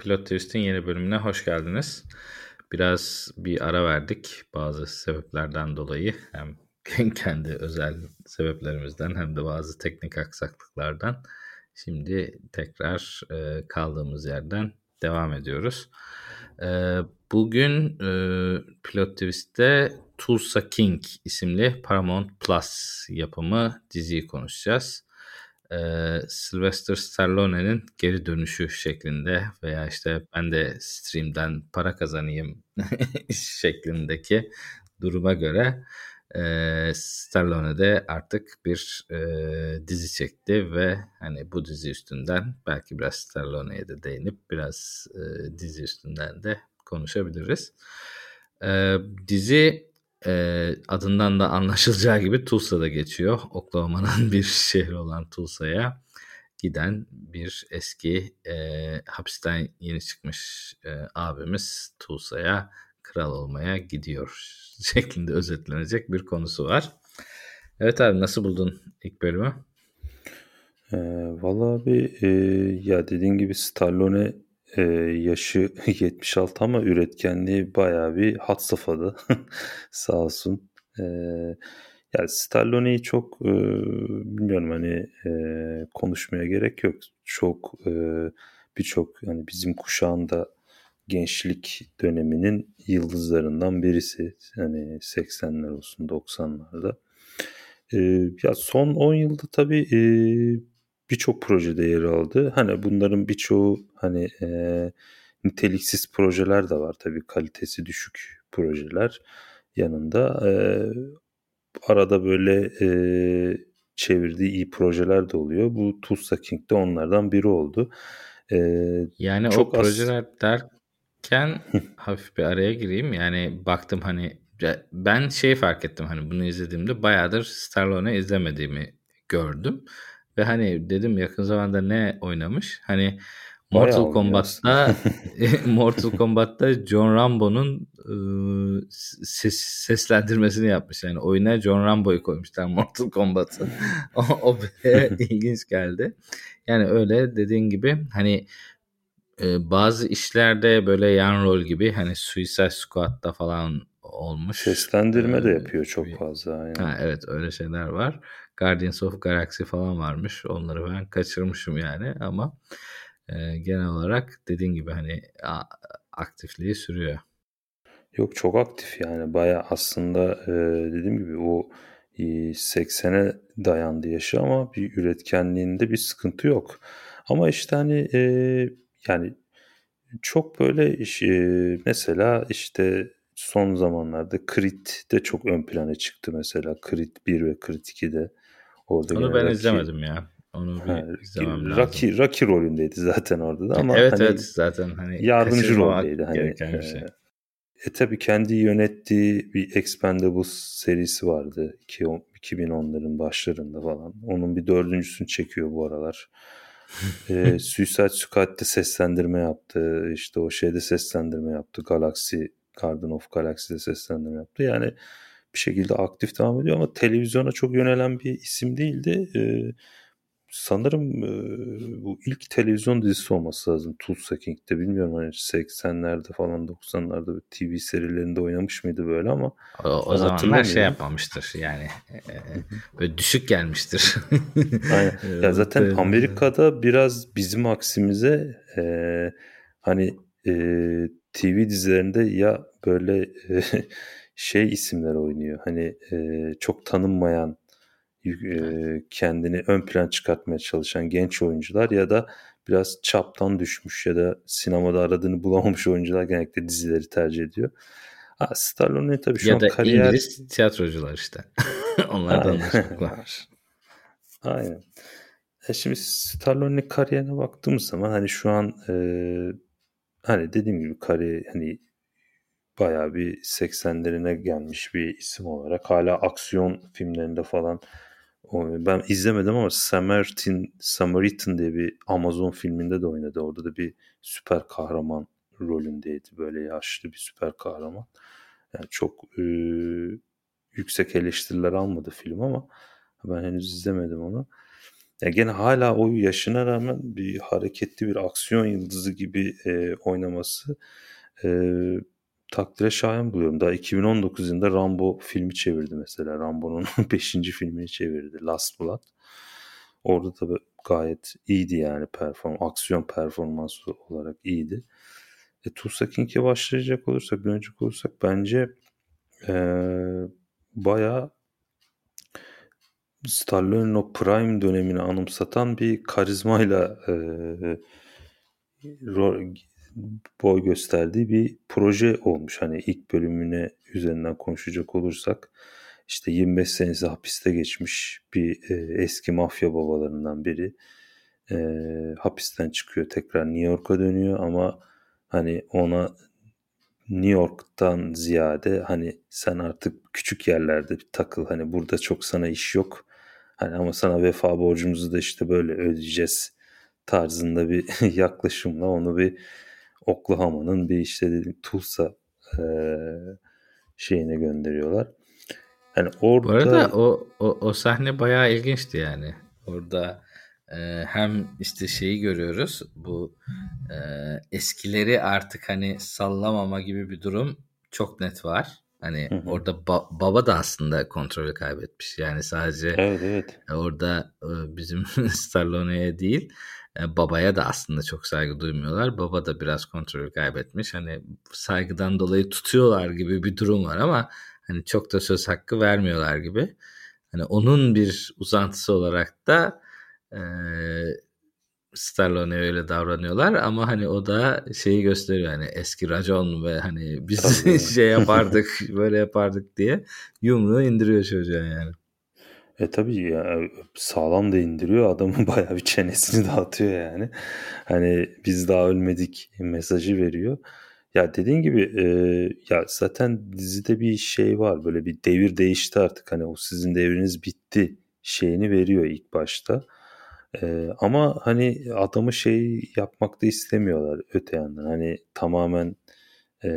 Pilot Twist'in yeni bölümüne hoş geldiniz. Biraz bir ara verdik bazı sebeplerden dolayı. Hem kendi özel sebeplerimizden hem de bazı teknik aksaklıklardan. Şimdi tekrar e, kaldığımız yerden devam ediyoruz. E, bugün e, Pilot Twist'te Tulsa King isimli Paramount Plus yapımı diziyi konuşacağız e, Sylvester Stallone'nin geri dönüşü şeklinde veya işte ben de streamden para kazanayım şeklindeki duruma göre e, Stallone de artık bir e, dizi çekti ve hani bu dizi üstünden belki biraz Stallone'ye de değinip biraz e, dizi üstünden de konuşabiliriz. E, dizi e, adından da anlaşılacağı gibi Tulsa'da geçiyor. Oklahoma'nın bir şehri olan Tulsa'ya giden bir eski e, hapisten yeni çıkmış e, abimiz Tulsa'ya kral olmaya gidiyor şeklinde özetlenecek bir konusu var. Evet abi nasıl buldun ilk bölümü? E, Valla abi e, ya dediğin gibi Stallone e, yaşı 76 ama üretkenliği bayağı bir hat safhada. Sağ olsun. E, yani Stallone'yi çok e, bilmiyorum hani e, konuşmaya gerek yok. Çok e, birçok hani bizim kuşağında gençlik döneminin yıldızlarından birisi. Hani 80'ler olsun 90'larda. E, ya son 10 yılda tabii e, birçok projede yer aldı. Hani bunların birçoğu hani e, niteliksiz projeler de var tabii kalitesi düşük projeler yanında. E, arada böyle e, çevirdiği iyi projeler de oluyor. Bu Tulsa King de onlardan biri oldu. E, yani çok o projeler az... derken hafif bir araya gireyim. Yani baktım hani ben şey fark ettim hani bunu izlediğimde bayağıdır Stallone izlemediğimi gördüm. Ve hani dedim yakın zamanda ne oynamış? Hani Mortal Kombat'ta Mortal Kombat'ta John Rambo'nun e, ses, seslendirmesini yapmış. Yani oyuna John Rambo'yu koymuşlar Mortal Kombat'ı. o, o ilginç geldi. Yani öyle dediğin gibi hani e, bazı işlerde böyle yan rol gibi hani Suicide Squad'da falan olmuş. Seslendirme de yapıyor çok fazla. Yani. Ha, evet öyle şeyler var. Guardians of Galaxy falan varmış. Onları ben kaçırmışım yani ama e, genel olarak dediğin gibi hani a, aktifliği sürüyor. Yok çok aktif yani baya aslında e, dediğim gibi o e, 80'e dayandı yaşı ama bir üretkenliğinde bir sıkıntı yok. Ama işte hani e, yani çok böyle iş, e, mesela işte son zamanlarda Creed de çok ön plana çıktı mesela. Creed 1 ve Creed 2'de. Orada Onu ben Rocky, izlemedim ya. Onu bir ha, izlemem lazım. Rocky, rolündeydi zaten orada da ama evet hani evet zaten hani yardımcı roldeydi hani. E, şey. e tabi kendi yönettiği bir Expendables serisi vardı 2010'ların başlarında falan. Onun bir dördüncüsünü çekiyor bu aralar. e, Suicide Squad'de seslendirme yaptı. İşte o şeyde seslendirme yaptı. Galaxy Garden of Galaxy'de seslendirme yaptı. Yani bir şekilde aktif devam ediyor ama televizyona çok yönelen bir isim değildi. Ee, sanırım e, bu ilk televizyon dizisi olması lazım Tulsa King'de. Bilmiyorum hani 80'lerde falan 90'larda TV serilerinde oynamış mıydı böyle ama o, o zamanlar şey yapmamıştır yani e, böyle düşük gelmiştir. Aynen. Ya zaten Amerika'da biraz bizim aksimize e, hani e, TV dizilerinde ya böyle e, şey isimler oynuyor. Hani e, çok tanınmayan e, kendini ön plan çıkartmaya çalışan genç oyuncular ya da biraz çaptan düşmüş ya da sinemada aradığını bulamamış oyuncular genellikle dizileri tercih ediyor. Ha, Stallone tabii şu ya an da kariyer... İngiliz tiyatrocular işte. Onlardan var. Aynen. E şimdi Stallone'nin kariyerine baktığımız zaman hani şu an e, hani dediğim gibi kariyer hani bayağı bir 80'lerine gelmiş bir isim olarak hala aksiyon filmlerinde falan ben izlemedim ama Samaritan, Samaritan diye bir Amazon filminde de oynadı. Orada da bir süper kahraman rolündeydi. Böyle yaşlı bir süper kahraman. Yani çok e, yüksek eleştiriler almadı film ama ben henüz izlemedim onu. ya gene hala o yaşına rağmen bir hareketli bir aksiyon yıldızı gibi e, oynaması e, takdire şayan buluyorum. Daha 2019 yılında Rambo filmi çevirdi mesela. Rambo'nun 5. filmini çevirdi. Last Blood. Orada tabi gayet iyiydi yani perform aksiyon performansı olarak iyiydi. E, Tulsa King'e başlayacak olursak, dönecek olursak bence e, bayağı Stallone'nin o prime dönemini anımsatan bir karizmayla e, boy gösterdiği bir proje olmuş. Hani ilk bölümüne üzerinden konuşacak olursak işte 25 senesi hapiste geçmiş bir e, eski mafya babalarından biri e, hapisten çıkıyor tekrar New York'a dönüyor ama hani ona New York'tan ziyade hani sen artık küçük yerlerde bir takıl hani burada çok sana iş yok hani ama sana vefa borcumuzu da işte böyle ödeyeceğiz tarzında bir yaklaşımla onu bir Oklahoma'nın bir işte Tulsa e, şeyine gönderiyorlar. Yani orada Bu arada o, o, o sahne bayağı ilginçti yani. Orada e, hem işte şeyi görüyoruz bu e, eskileri artık hani sallamama gibi bir durum çok net var. Hani hı hı. orada ba- baba da aslında kontrolü kaybetmiş. Yani sadece evet, evet. orada e, bizim Stallone'ye değil babaya da aslında çok saygı duymuyorlar. Baba da biraz kontrolü kaybetmiş. Hani saygıdan dolayı tutuyorlar gibi bir durum var ama hani çok da söz hakkı vermiyorlar gibi. Hani onun bir uzantısı olarak da e, Stallone öyle davranıyorlar ama hani o da şeyi gösteriyor hani eski racon ve hani biz şey yapardık böyle yapardık diye yumruğu indiriyor çocuğa yani. E tabii ya sağlam da indiriyor adamın bayağı bir çenesini dağıtıyor yani. Hani biz daha ölmedik mesajı veriyor. Ya dediğin gibi e, ya zaten dizide bir şey var böyle bir devir değişti artık hani o sizin devriniz bitti şeyini veriyor ilk başta. E, ama hani adamı şey yapmak da istemiyorlar öte yandan hani tamamen e,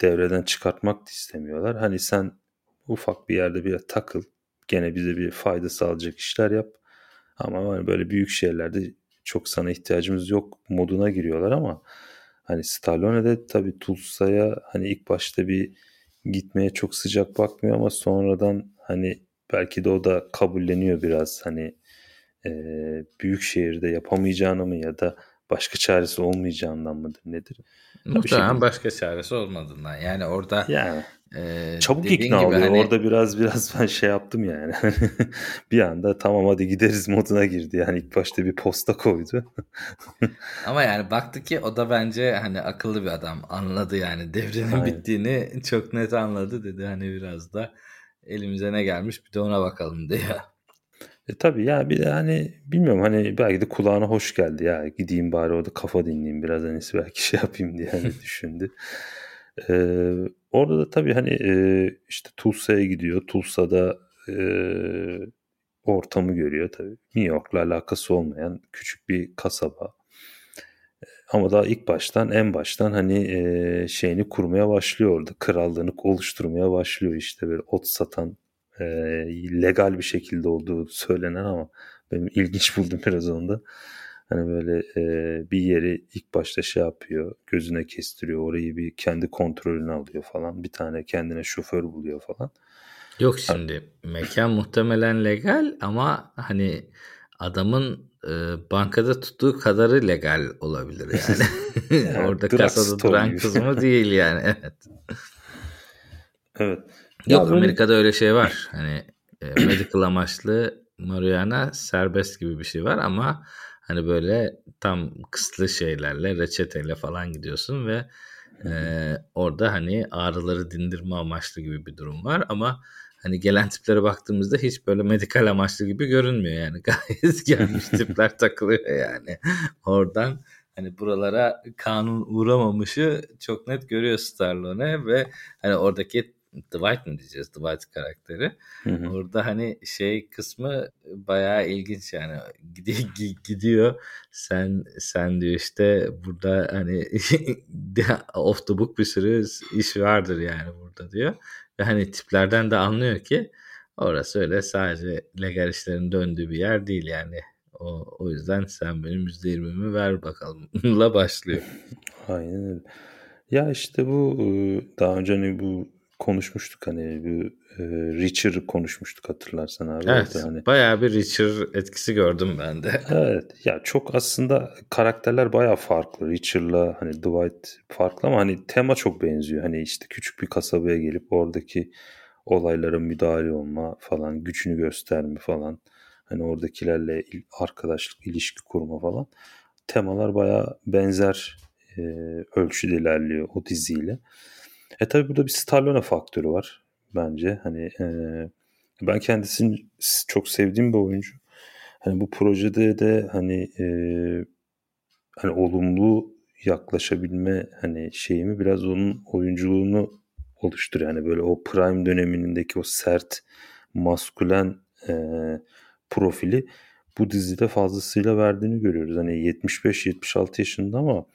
devreden çıkartmak da istemiyorlar. Hani sen ufak bir yerde bir takıl gene bize bir fayda sağlayacak işler yap. Ama hani böyle büyük şeylerde çok sana ihtiyacımız yok moduna giriyorlar ama hani Stallone de tabii Tulsa'ya hani ilk başta bir gitmeye çok sıcak bakmıyor ama sonradan hani belki de o da kabulleniyor biraz hani e, büyük şehirde yapamayacağını mı ya da başka çaresi olmayacağından mıdır nedir? Muhtemelen şimdi... başka çaresi olmadığından. Yani orada yani. E, çabuk ikna oluyor. Hani... Orada biraz biraz ben şey yaptım yani. bir anda tamam hadi gideriz moduna girdi. Yani ilk başta bir posta koydu. Ama yani baktı ki o da bence hani akıllı bir adam. Anladı yani devrenin Aynen. bittiğini çok net anladı dedi. Hani biraz da elimize ne gelmiş bir de ona bakalım diye. E tabii ya bir de hani bilmiyorum hani belki de kulağına hoş geldi ya gideyim bari orada kafa dinleyeyim biraz hani belki şey yapayım diye hani düşündü. Ee, orada da tabii hani e, işte Tulsa'ya gidiyor. Tulsa'da e, ortamı görüyor tabii. New York'la alakası olmayan küçük bir kasaba. Ama daha ilk baştan en baştan hani e, şeyini kurmaya başlıyor orada. Krallığını oluşturmaya başlıyor işte böyle ot satan e, legal bir şekilde olduğu söylenen ama benim ilginç buldum biraz onda. Hani böyle e, bir yeri ilk başta şey yapıyor, gözüne kestiriyor, orayı bir kendi kontrolüne alıyor falan. Bir tane kendine şoför buluyor falan. Yok şimdi mekan muhtemelen legal ama hani adamın e, bankada tuttuğu kadarı legal olabilir yani. yani Orada kasada duran kısmı değil yani evet. Evet. Yok ya Amerika'da öyle şey var. Hani e, medical amaçlı marihuana serbest gibi bir şey var ama hani böyle tam kısıtlı şeylerle reçeteyle falan gidiyorsun ve e, orada hani ağrıları dindirme amaçlı gibi bir durum var ama hani gelen tiplere baktığımızda hiç böyle medikal amaçlı gibi görünmüyor yani. Gayet gelmiş tipler takılıyor yani. Oradan hani buralara kanun uğramamışı çok net görüyor Stallone ve hani oradaki Dwight mı diyeceğiz Dwight karakteri. Hı hı. Orada hani şey kısmı bayağı ilginç yani gidiyor sen sen diyor işte burada hani off the book bir sürü iş vardır yani burada diyor. Ve hani tiplerden de anlıyor ki orası öyle sadece legal işlerin döndüğü bir yer değil yani. O, o yüzden sen benim %20'mi ver bakalım la başlıyor. Aynen öyle. Ya işte bu daha önce hani bu konuşmuştuk hani bu e, Reacher konuşmuştuk hatırlarsan abi. Evet hani... bayağı bir Reacher etkisi gördüm ben de. Evet ya çok aslında karakterler bayağı farklı. Reacher'la hani Dwight farklı ama hani tema çok benziyor. Hani işte küçük bir kasabaya gelip oradaki olaylara müdahale olma falan, gücünü gösterme falan. Hani oradakilerle arkadaşlık, ilişki kurma falan. Temalar bayağı benzer e, ölçüde ilerliyor o diziyle. E tabi burada bir Stallone faktörü var bence. Hani e, ben kendisini çok sevdiğim bir oyuncu. Hani bu projede de hani e, hani olumlu yaklaşabilme hani şeyimi biraz onun oyunculuğunu oluşturuyor. Yani böyle o prime dönemindeki o sert maskülen e, profili bu dizide fazlasıyla verdiğini görüyoruz. Hani 75-76 yaşında ama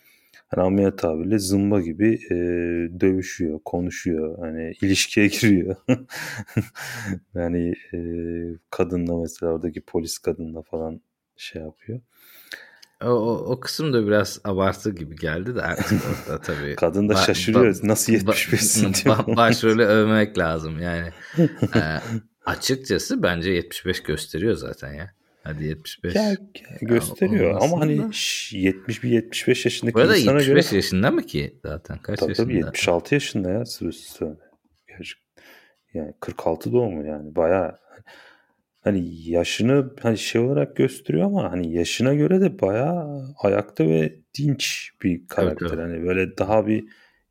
hani ameliyat tabirle zımba gibi e, dövüşüyor, konuşuyor. Hani ilişkiye giriyor. yani e, kadınla mesela oradaki polis kadınla falan şey yapıyor. O, o, o kısım da biraz abartı gibi geldi de artık orada tabii. Kadın da şaşırıyor. Ba, Nasıl 75'sin ba, diyor. Ba, başrolü övmek lazım yani. e, açıkçası bence 75 gösteriyor zaten ya. Hadi 75. Ya, gösteriyor ya, ama hani 71 75 yaşındaki Burada insana 75 göre yaşında mı ki zaten kaç tabii, yaşında? Tabii 76 yaşında ya Sırrı Yani 46 doğumlu yani bayağı hani yaşını hani şey olarak gösteriyor ama hani yaşına göre de bayağı ayakta ve dinç bir karakter. Evet, evet. Hani böyle daha bir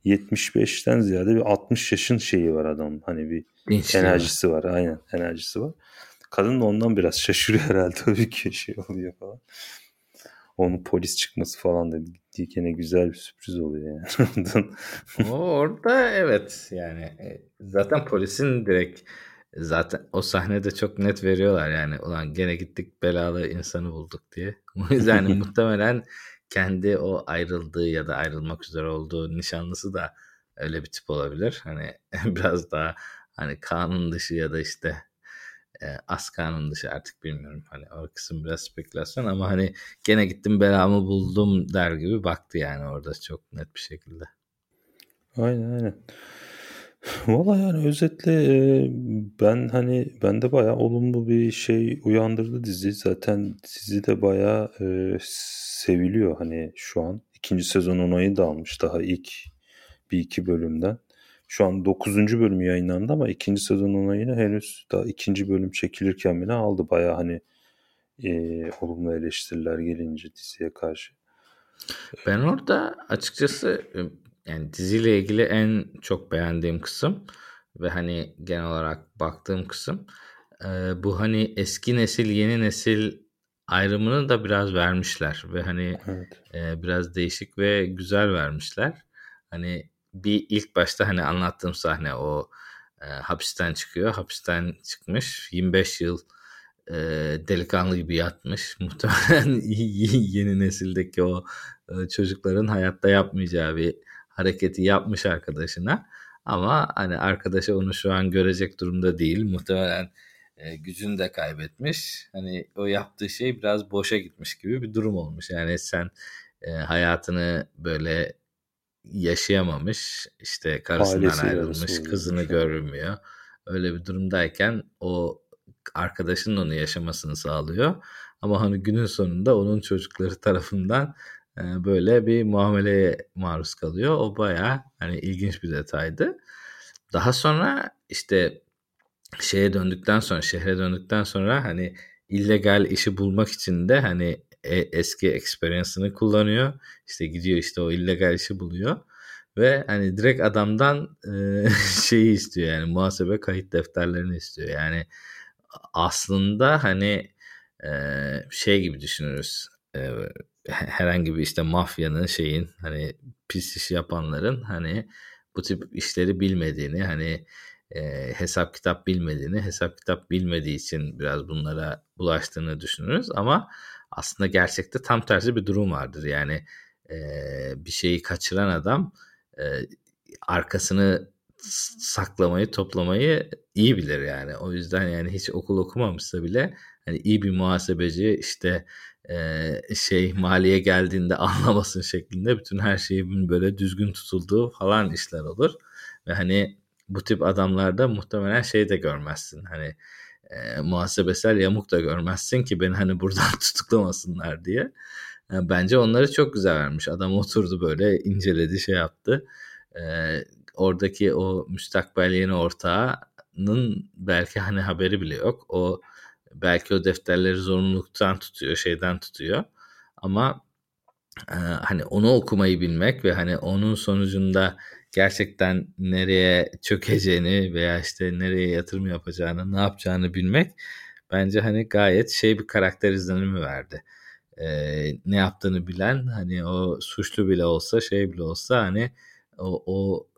75'ten ziyade bir 60 yaşın şeyi var adam. Hani bir Dinç enerjisi var. Aynen enerjisi var. Kadın da ondan biraz şaşırıyor herhalde tabii ki şey oluyor falan. Onun polis çıkması falan da gene güzel bir sürpriz oluyor yani. Orada evet yani e, zaten polisin direkt zaten o sahnede çok net veriyorlar yani ulan gene gittik belalı insanı bulduk diye. O yüzden yani muhtemelen kendi o ayrıldığı ya da ayrılmak üzere olduğu nişanlısı da öyle bir tip olabilir. Hani biraz daha hani kanun dışı ya da işte e, az dışı artık bilmiyorum. Hani o kısım biraz spekülasyon ama hani gene gittim belamı buldum der gibi baktı yani orada çok net bir şekilde. Aynen aynen. Valla yani özetle e, ben hani bende bayağı olumlu bir şey uyandırdı dizi. Zaten dizi de bayağı e, seviliyor hani şu an. ikinci sezon onayı da almış daha ilk bir iki bölümden. Şu an 9. bölüm yayınlandı ama ikinci sezon onayını henüz daha ikinci bölüm çekilirken bile aldı. Baya hani e, olumlu eleştiriler gelince diziye karşı. Ben orada açıkçası yani diziyle ilgili en çok beğendiğim kısım ve hani genel olarak baktığım kısım e, bu hani eski nesil yeni nesil ayrımını da biraz vermişler ve hani evet. e, biraz değişik ve güzel vermişler. Hani bir ilk başta hani anlattığım sahne o e, hapisten çıkıyor. Hapisten çıkmış 25 yıl e, delikanlı gibi yatmış. Muhtemelen yeni nesildeki o e, çocukların hayatta yapmayacağı bir hareketi yapmış arkadaşına. Ama hani arkadaşı onu şu an görecek durumda değil. Muhtemelen e, gücünü de kaybetmiş. Hani o yaptığı şey biraz boşa gitmiş gibi bir durum olmuş. Yani sen e, hayatını böyle yaşayamamış. işte karısından Ailesiyle ayrılmış, kızını şey. görmüyor. Öyle bir durumdayken o arkadaşının onu yaşamasını sağlıyor. Ama hani günün sonunda onun çocukları tarafından e, böyle bir muameleye maruz kalıyor. O baya hani ilginç bir detaydı. Daha sonra işte şeye döndükten sonra şehre döndükten sonra hani illegal işi bulmak için de hani e, eski experience'ını kullanıyor. İşte gidiyor işte o illegal işi buluyor. Ve hani direkt adamdan e, şeyi istiyor yani muhasebe kayıt defterlerini istiyor. Yani aslında hani e, şey gibi düşünürüz. E, herhangi bir işte mafyanın şeyin hani pis iş yapanların hani bu tip işleri bilmediğini hani e, hesap kitap bilmediğini hesap kitap bilmediği için biraz bunlara bulaştığını düşünürüz ama aslında gerçekte tam tersi bir durum vardır yani e, bir şeyi kaçıran adam e, arkasını saklamayı, toplamayı iyi bilir yani. O yüzden yani hiç okul okumamışsa bile hani iyi bir muhasebeci işte e, şey maliye geldiğinde anlamasın şeklinde bütün her şeyin böyle düzgün tutulduğu falan işler olur. Ve hani bu tip adamlarda muhtemelen şey de görmezsin. Hani e, muhasebesel yamuk da görmezsin ki beni hani buradan tutuklamasınlar diye. Yani bence onları çok güzel vermiş. Adam oturdu böyle inceledi şey yaptı. E, oradaki o müstakbel yeni ortağının belki hani haberi bile yok. O belki o defterleri zorunluluktan tutuyor, şeyden tutuyor. Ama e, hani onu okumayı bilmek ve hani onun sonucunda gerçekten nereye çökeceğini veya işte nereye yatırım yapacağını, ne yapacağını bilmek bence hani gayet şey bir karakter izlenimi verdi. Ee, ne yaptığını bilen hani o suçlu bile olsa şey bile olsa hani o, o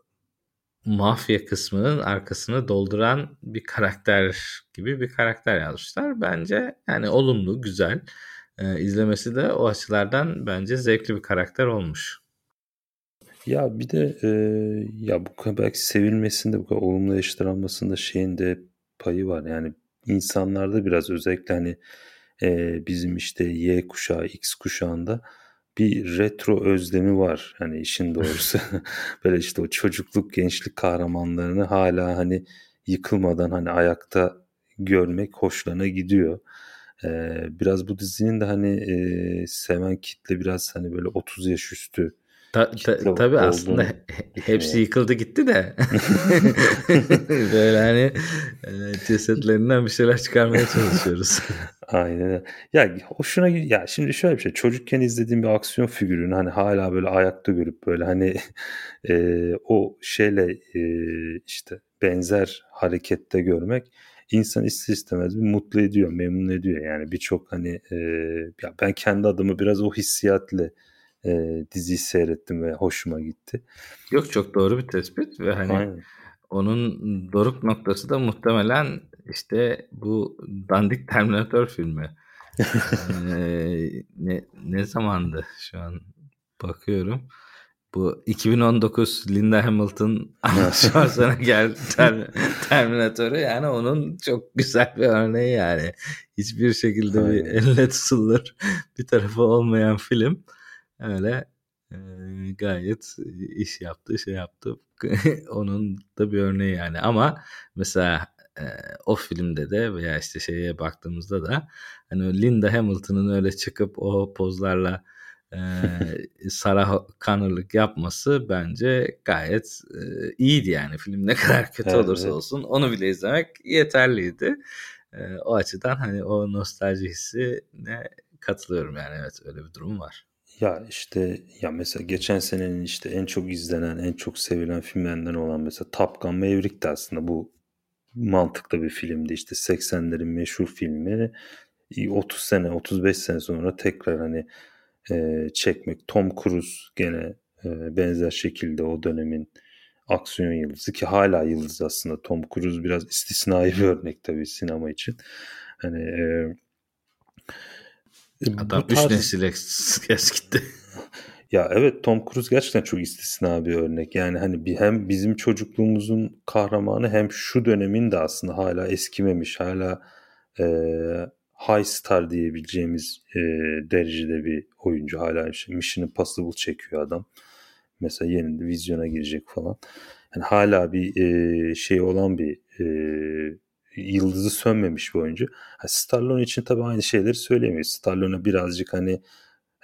mafya kısmının arkasını dolduran bir karakter gibi bir karakter yazmışlar. Bence yani olumlu, güzel. Ee, izlemesi de o açılardan bence zevkli bir karakter olmuş. Ya bir de e, ya bu kadar belki sevilmesinde bu kadar olumlu eleştirilmesinde şeyin de payı var. Yani insanlarda biraz özellikle hani e, bizim işte Y kuşağı, X kuşağında bir retro özlemi var. Hani işin doğrusu. Böyle işte o çocukluk, gençlik kahramanlarını hala hani yıkılmadan hani ayakta görmek hoşlarına gidiyor. Ee, biraz bu dizinin de hani e, seven kitle biraz hani böyle 30 yaş üstü Ta, ta, tabii aslında hepsi yıkıldı gitti de böyle hani e, cesetlerinden bir şeyler çıkarmaya çalışıyoruz. Aynen. Ya hoşuna ya şimdi şöyle bir şey çocukken izlediğim bir aksiyon figürünü hani hala böyle ayakta görüp böyle hani e, o şeyle e, işte benzer harekette görmek insan ister istemez bir mutlu ediyor, memnun ediyor. Yani birçok hani e, ya ben kendi adımı biraz o hissiyatla e, diziyi seyrettim ve hoşuma gitti. Yok çok doğru bir tespit ve hani Aynen. onun doruk noktası da muhtemelen işte bu dandik Terminator filmi. ee, ne, ne zamandı şu an bakıyorum. Bu 2019 Linda Hamilton Schwarzenegger ter, Terminator'u yani onun çok güzel bir örneği yani. Hiçbir şekilde Aynen. bir elle tutulur bir tarafı olmayan film. Öyle e, gayet iş yaptı, şey yaptı. Onun da bir örneği yani. Ama mesela e, o filmde de veya işte şeye baktığımızda da hani Linda Hamilton'ın öyle çıkıp o pozlarla e, Sarah Connor'lık yapması bence gayet e, iyiydi yani. Film ne kadar kötü evet, olursa olsun onu bile izlemek yeterliydi. E, o açıdan hani o nostalji hissine katılıyorum yani evet öyle bir durum var. Ya işte ya mesela geçen senenin işte en çok izlenen, en çok sevilen filmlerinden olan mesela Top Gun Maverick de aslında bu mantıklı bir filmdi. İşte 80'lerin meşhur filmi 30 sene, 35 sene sonra tekrar hani e, çekmek. Tom Cruise gene e, benzer şekilde o dönemin aksiyon yıldızı ki hala yıldız aslında. Tom Cruise biraz istisnai bir örnek tabii sinema için. Hani e, Adam bu 3 tarz... nesil eskitti. ya evet Tom Cruise gerçekten çok istisna bir örnek. Yani hani bir hem bizim çocukluğumuzun kahramanı hem şu dönemin de aslında hala eskimemiş. Hala e, high star diyebileceğimiz e, derecede bir oyuncu. Hala işte Mission Impossible çekiyor adam. Mesela yeni vizyona girecek falan. Yani hala bir e, şey olan bir e, yıldızı sönmemiş bir oyuncu. Ha, Stallone için tabii aynı şeyleri söyleyemeyiz. Stallone birazcık hani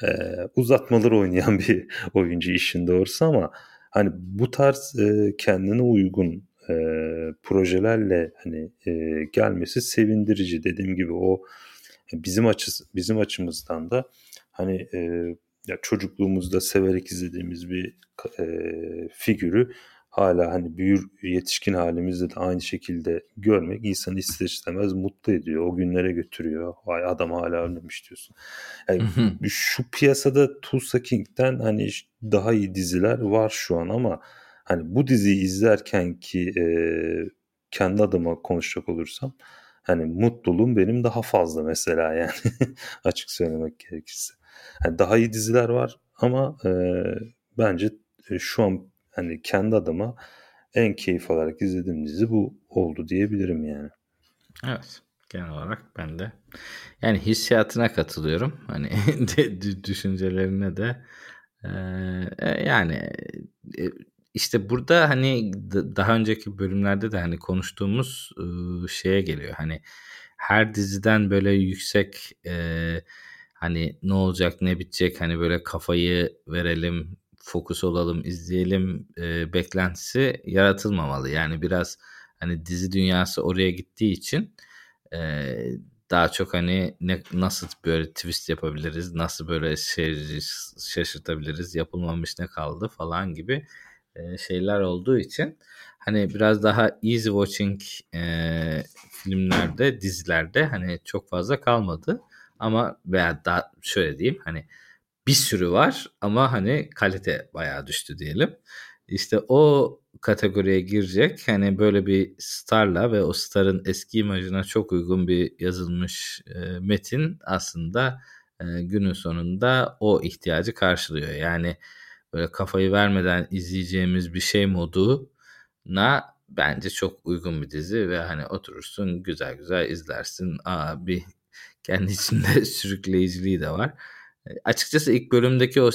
e, uzatmalar oynayan bir oyuncu işin doğrusu ama hani bu tarz e, kendine uygun e, projelerle hani e, gelmesi sevindirici. Dediğim gibi o bizim açısı bizim açımızdan da hani e, ya çocukluğumuzda severek izlediğimiz bir e, figürü hala hani büyür yetişkin halimizde de aynı şekilde görmek insanı ister istemez mutlu ediyor. O günlere götürüyor. Vay adam hala ölmemiş diyorsun. Yani şu piyasada Tulsa King'den hani daha iyi diziler var şu an ama hani bu diziyi izlerken ki e, kendi adıma konuşacak olursam hani mutluluğum benim daha fazla mesela yani açık söylemek gerekirse. Yani daha iyi diziler var ama e, bence şu an hani kendi adıma en keyif alarak izlediğim dizi bu oldu diyebilirim yani. Evet. Genel olarak ben de yani hissiyatına katılıyorum. Hani düşüncelerine de ee, yani e, işte burada hani daha önceki bölümlerde de hani konuştuğumuz şeye geliyor. Hani her diziden böyle yüksek e, hani ne olacak ne bitecek hani böyle kafayı verelim fokus olalım izleyelim e, beklentisi yaratılmamalı. Yani biraz hani dizi dünyası oraya gittiği için e, daha çok hani ne, nasıl böyle twist yapabiliriz, nasıl böyle şey, şaşırtabiliriz, yapılmamış ne kaldı falan gibi e, şeyler olduğu için hani biraz daha easy watching e, filmlerde, dizilerde hani çok fazla kalmadı. Ama veya daha şöyle diyeyim hani bir sürü var ama hani kalite bayağı düştü diyelim. İşte o kategoriye girecek hani böyle bir starla ve o starın eski imajına çok uygun bir yazılmış e, metin aslında e, günün sonunda o ihtiyacı karşılıyor. Yani böyle kafayı vermeden izleyeceğimiz bir şey moduna bence çok uygun bir dizi ve hani oturursun güzel güzel izlersin. Aa bir kendi içinde sürükleyiciliği de var. Açıkçası ilk bölümdeki o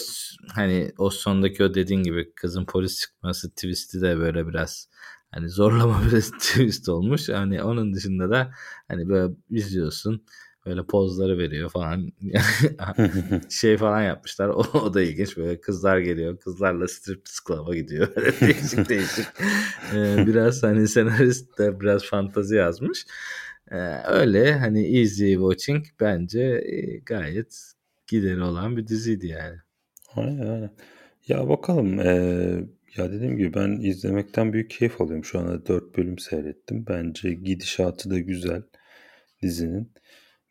hani o sondaki o dediğin gibi kızın polis çıkması twist'i de böyle biraz hani zorlama bir twist olmuş. Hani onun dışında da hani böyle izliyorsun böyle pozları veriyor falan. Şey falan yapmışlar. O, o da ilginç. Böyle kızlar geliyor kızlarla striptease club'a gidiyor. Değişik değişik. Ee, biraz hani senarist de biraz fantazi yazmış. Ee, öyle hani easy watching bence e, gayet gideri olan bir diziydi yani. Aynen aynen. Ya bakalım ee, ya dediğim gibi ben izlemekten büyük keyif alıyorum. Şu anda 4 bölüm seyrettim. Bence gidişatı da güzel dizinin.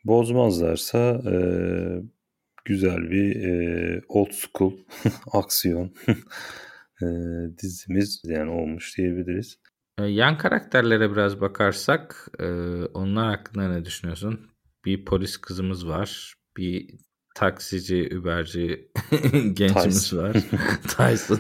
Bozmazlarsa e, güzel bir e, old school aksiyon e, dizimiz yani olmuş diyebiliriz. Yan karakterlere biraz bakarsak e, onlar hakkında ne düşünüyorsun? Bir polis kızımız var. Bir taksici, überci gençimiz Tyson. var. Tyson.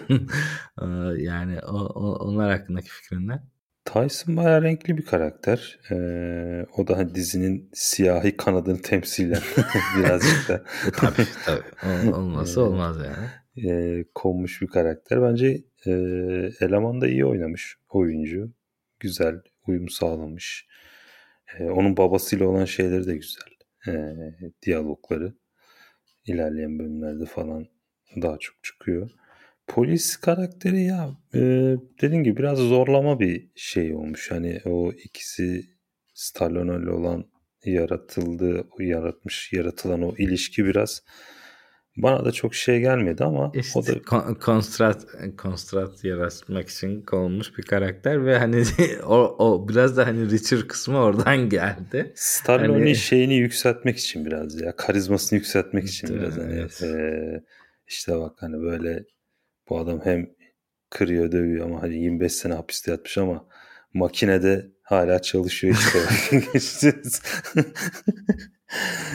E, yani o, o, onlar hakkındaki fikrin ne? Tyson bayağı renkli bir karakter. Ee, o da hani dizinin siyahi kanadını temsilen birazcık da. tabii tabii. Olmazsa olmaz yani. E, konmuş bir karakter. Bence e, eleman da iyi oynamış oyuncu. Güzel uyum sağlamış. E, onun babasıyla olan şeyleri de güzel. E, diyalogları ilerleyen bölümlerde falan daha çok çıkıyor. Polis karakteri ya e, dediğim gibi biraz zorlama bir şey olmuş. Hani o ikisi Stallone ile olan yaratıldı, yaratmış, yaratılan o ilişki biraz bana da çok şey gelmedi ama işte o da konstrat konstrat yaratmak için konulmuş bir karakter ve hani o, o biraz da hani Richard kısmı oradan geldi. Stallone'nin hani... şeyini yükseltmek için biraz ya karizmasını yükseltmek için biraz hani evet. e, işte bak hani böyle bu adam hem kırıyor dövüyor ama hani 25 sene hapiste yatmış ama makinede hala çalışıyor işte.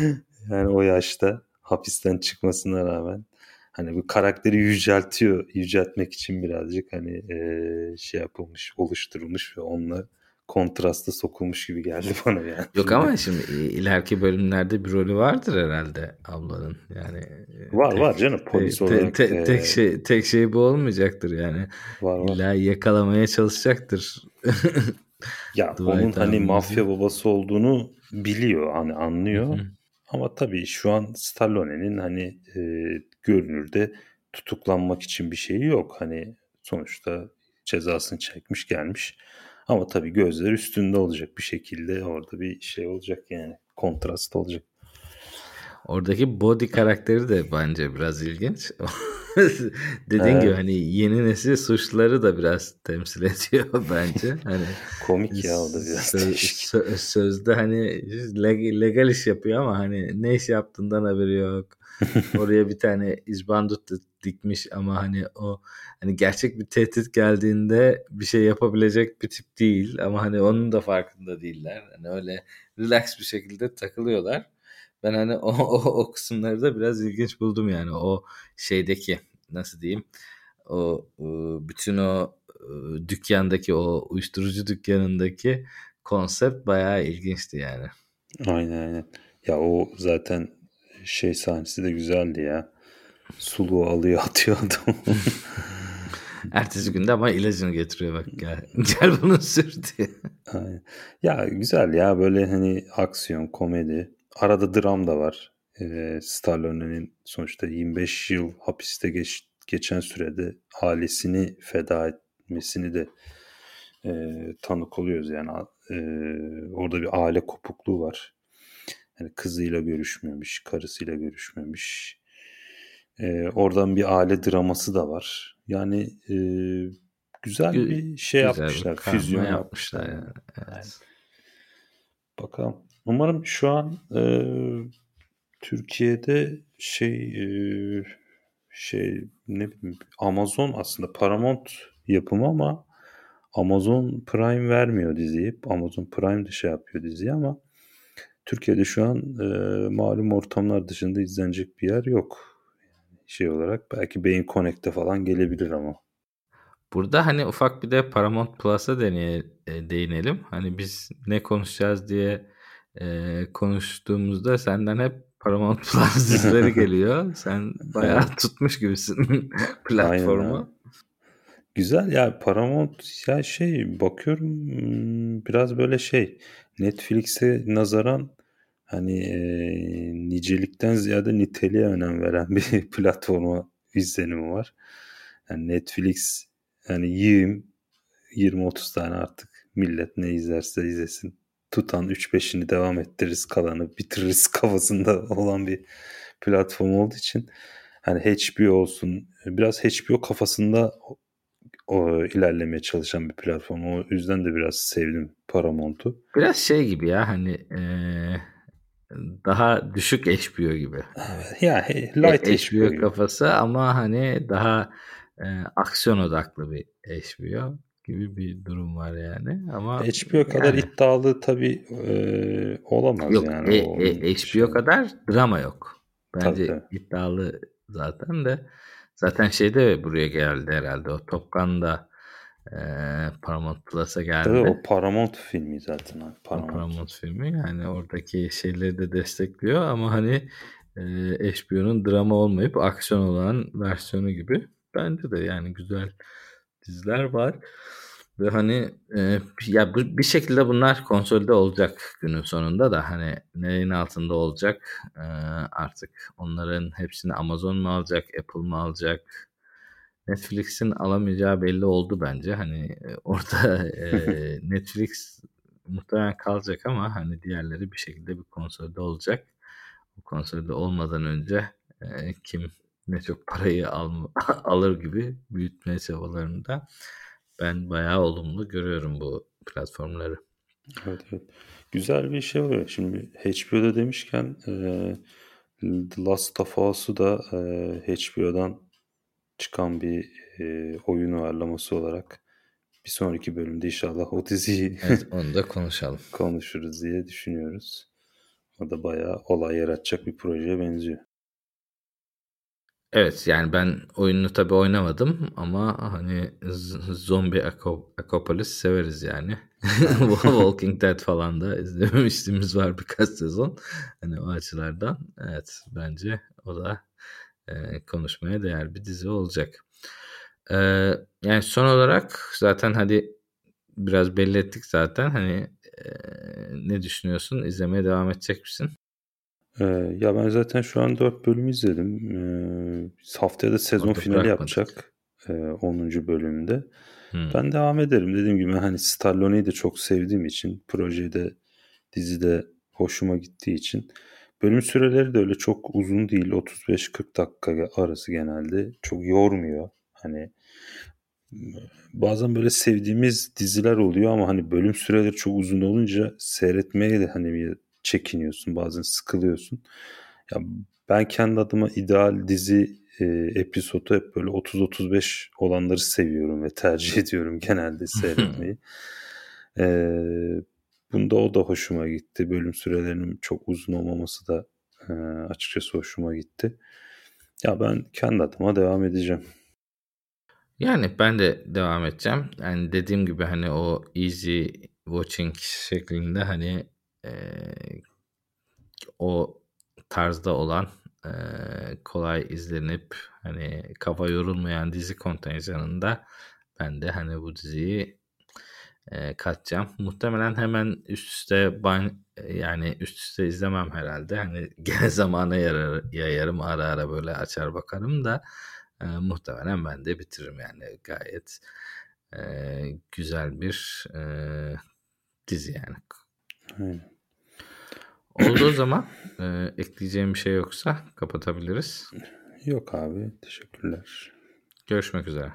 yani o yaşta hapisten çıkmasına rağmen hani bu karakteri yüceltiyor. Yüceltmek için birazcık hani e, şey yapılmış, oluşturulmuş ve onunla kontrasta sokulmuş gibi geldi bana yani. Yok ama şimdi ileriki bölümlerde bir rolü vardır herhalde ablanın. Yani e, var tek, var canım polis te, olarak. Te, te, tek şey tek şey bu olmayacaktır yani. Var var. İlla yakalamaya çalışacaktır. ya onun hani mafya babası olduğunu biliyor hani anlıyor. Hı-hı. Ama tabii şu an Stallone'nin hani e, görünürde tutuklanmak için bir şeyi yok. Hani sonuçta cezasını çekmiş gelmiş. Ama tabii gözler üstünde olacak bir şekilde orada bir şey olacak yani kontrast olacak. Oradaki body karakteri de bence biraz ilginç. Dediğin evet. gibi hani yeni nesil suçları da biraz temsil ediyor bence. Hani komik ya o da biraz. Söz, sö, sözde hani legal iş yapıyor ama hani ne iş yaptığından haberi yok. Oraya bir tane izbandut dikmiş ama hani o hani gerçek bir tehdit geldiğinde bir şey yapabilecek bir tip değil ama hani onun da farkında değiller. Hani öyle relax bir şekilde takılıyorlar. Ben hani o, o, o kısımları da biraz ilginç buldum yani o şeydeki nasıl diyeyim o bütün o dükkandaki o uyuşturucu dükkanındaki konsept bayağı ilginçti yani. Aynen aynen. Ya o zaten şey sahnesi de güzeldi ya. Suluğu alıyor atıyor adam. Ertesi günde ama ilacını getiriyor bak gel, gel bunu sür diye. Aynen. Ya güzel ya böyle hani aksiyon, komedi. Arada dram da var. Ee, Stallone'nin sonuçta 25 yıl hapiste geç, geçen sürede ailesini feda etmesini de e, tanık oluyoruz yani. E, orada bir aile kopukluğu var. Yani kızıyla görüşmemiş, karısıyla görüşmemiş. E, oradan bir aile draması da var. Yani e, güzel bir şey güzel yapmışlar. Bir füzyon yapmışlar. Yani. Evet. Yani. Bakalım. Umarım şu an e, Türkiye'de şey e, şey ne bileyim Amazon aslında Paramount yapımı ama Amazon Prime vermiyor diziyi. Amazon Prime de şey yapıyor diziyi ama Türkiye'de şu an e, malum ortamlar dışında izlenecek bir yer yok. Şey olarak belki Beyin Connect'te falan gelebilir ama. Burada hani ufak bir de Paramount Plus'a deneye, e, değinelim. Hani biz ne konuşacağız diye e, konuştuğumuzda senden hep Paramount Plus dizileri geliyor. Sen bayağı tutmuş gibisin platformu. Güzel ya Paramount ya şey bakıyorum hmm, biraz böyle şey Netflix'e nazaran hani e, nicelikten ziyade niteliğe önem veren bir platforma izlenimi var. Yani Netflix yani yiyeyim 20-30 tane artık millet ne izlerse izlesin. Tutan 3-5'ini devam ettiririz kalanı bitiririz kafasında olan bir platform olduğu için hani HBO olsun biraz HBO kafasında o ilerlemeye çalışan bir platform. O yüzden de biraz sevdim Paramount'u. Biraz şey gibi ya hani ee, daha düşük HBO gibi. Evet, ya hey, light e, HBO, HBO kafası ama hani daha e, aksiyon odaklı bir HBO gibi bir durum var yani ama HBO kadar yani, iddialı tabii e, olamaz yok, yani. E, e, HBO şey. kadar drama yok. Bence tabii. iddialı zaten de Zaten şey de buraya geldi herhalde. O Top Gun'da e, Paramount Plus'a geldi. Tabii o Paramount filmi zaten. Paramount. O Paramount filmi yani oradaki şeyleri de destekliyor ama hani e, HBO'nun drama olmayıp aksiyon olan versiyonu gibi. Bence de yani güzel diziler var. Ve hani e, ya bu, bir şekilde bunlar konsolde olacak günün sonunda da hani neyin altında olacak e, artık onların hepsini Amazon mu alacak, Apple mı alacak? Netflix'in alamayacağı belli oldu bence. Hani e, orada e, Netflix muhtemelen kalacak ama hani diğerleri bir şekilde bir konsolde olacak. Bu konsolde olmadan önce e, kim ne çok parayı al, alır gibi büyütme çabalarında ben bayağı olumlu görüyorum bu platformları. Evet, evet. Güzel bir şey oluyor. Şimdi HBO'da demişken e, The Last of Us'u da e, HBO'dan çıkan bir e, oyun uyarlaması olarak bir sonraki bölümde inşallah o diziyi evet, onu da konuşalım. konuşuruz diye düşünüyoruz. O da bayağı olay yaratacak bir projeye benziyor. Evet yani ben oyununu tabii oynamadım ama hani zombi akopolis severiz yani. Walking Dead falan da izlememişliğimiz var birkaç sezon. Hani o açılardan evet bence o da e, konuşmaya değer bir dizi olacak. E, yani son olarak zaten hadi biraz belli ettik zaten hani e, ne düşünüyorsun? İzlemeye devam edecek misin? Ee, ya ben zaten şu an 4 bölüm izledim. Ee, haftaya da sezon Orada finali yapacak. E, 10. bölümde. Hmm. Ben devam ederim. Dediğim gibi hani Stallone'yi de çok sevdiğim için projede dizide hoşuma gittiği için bölüm süreleri de öyle çok uzun değil. 35-40 dakika arası genelde. Çok yormuyor. Hani bazen böyle sevdiğimiz diziler oluyor ama hani bölüm süreleri çok uzun olunca seyretmeye de hani bir çekiniyorsun bazen sıkılıyorsun. Ya ben kendi adıma ideal dizi e, episodu hep böyle 30-35 olanları seviyorum ve tercih ediyorum genelde seyretmeyi. e, bunda o da hoşuma gitti. Bölüm sürelerinin çok uzun olmaması da e, açıkçası hoşuma gitti. Ya ben kendi adıma devam edeceğim. Yani ben de devam edeceğim. Yani dediğim gibi hani o easy watching şeklinde hani e, o tarzda olan e, kolay izlenip hani kafa yorulmayan dizi kontenjanında ben de hani bu diziyi e, katacağım. Muhtemelen hemen üst üste ban yani üst üste izlemem herhalde. Hani gene zamana yarar, yayarım ara ara böyle açar bakarım da e, muhtemelen ben de bitiririm yani gayet e, güzel bir e, dizi yani. Aynen. Oldu o zaman. E, ekleyeceğim bir şey yoksa kapatabiliriz. Yok abi. Teşekkürler. Görüşmek üzere.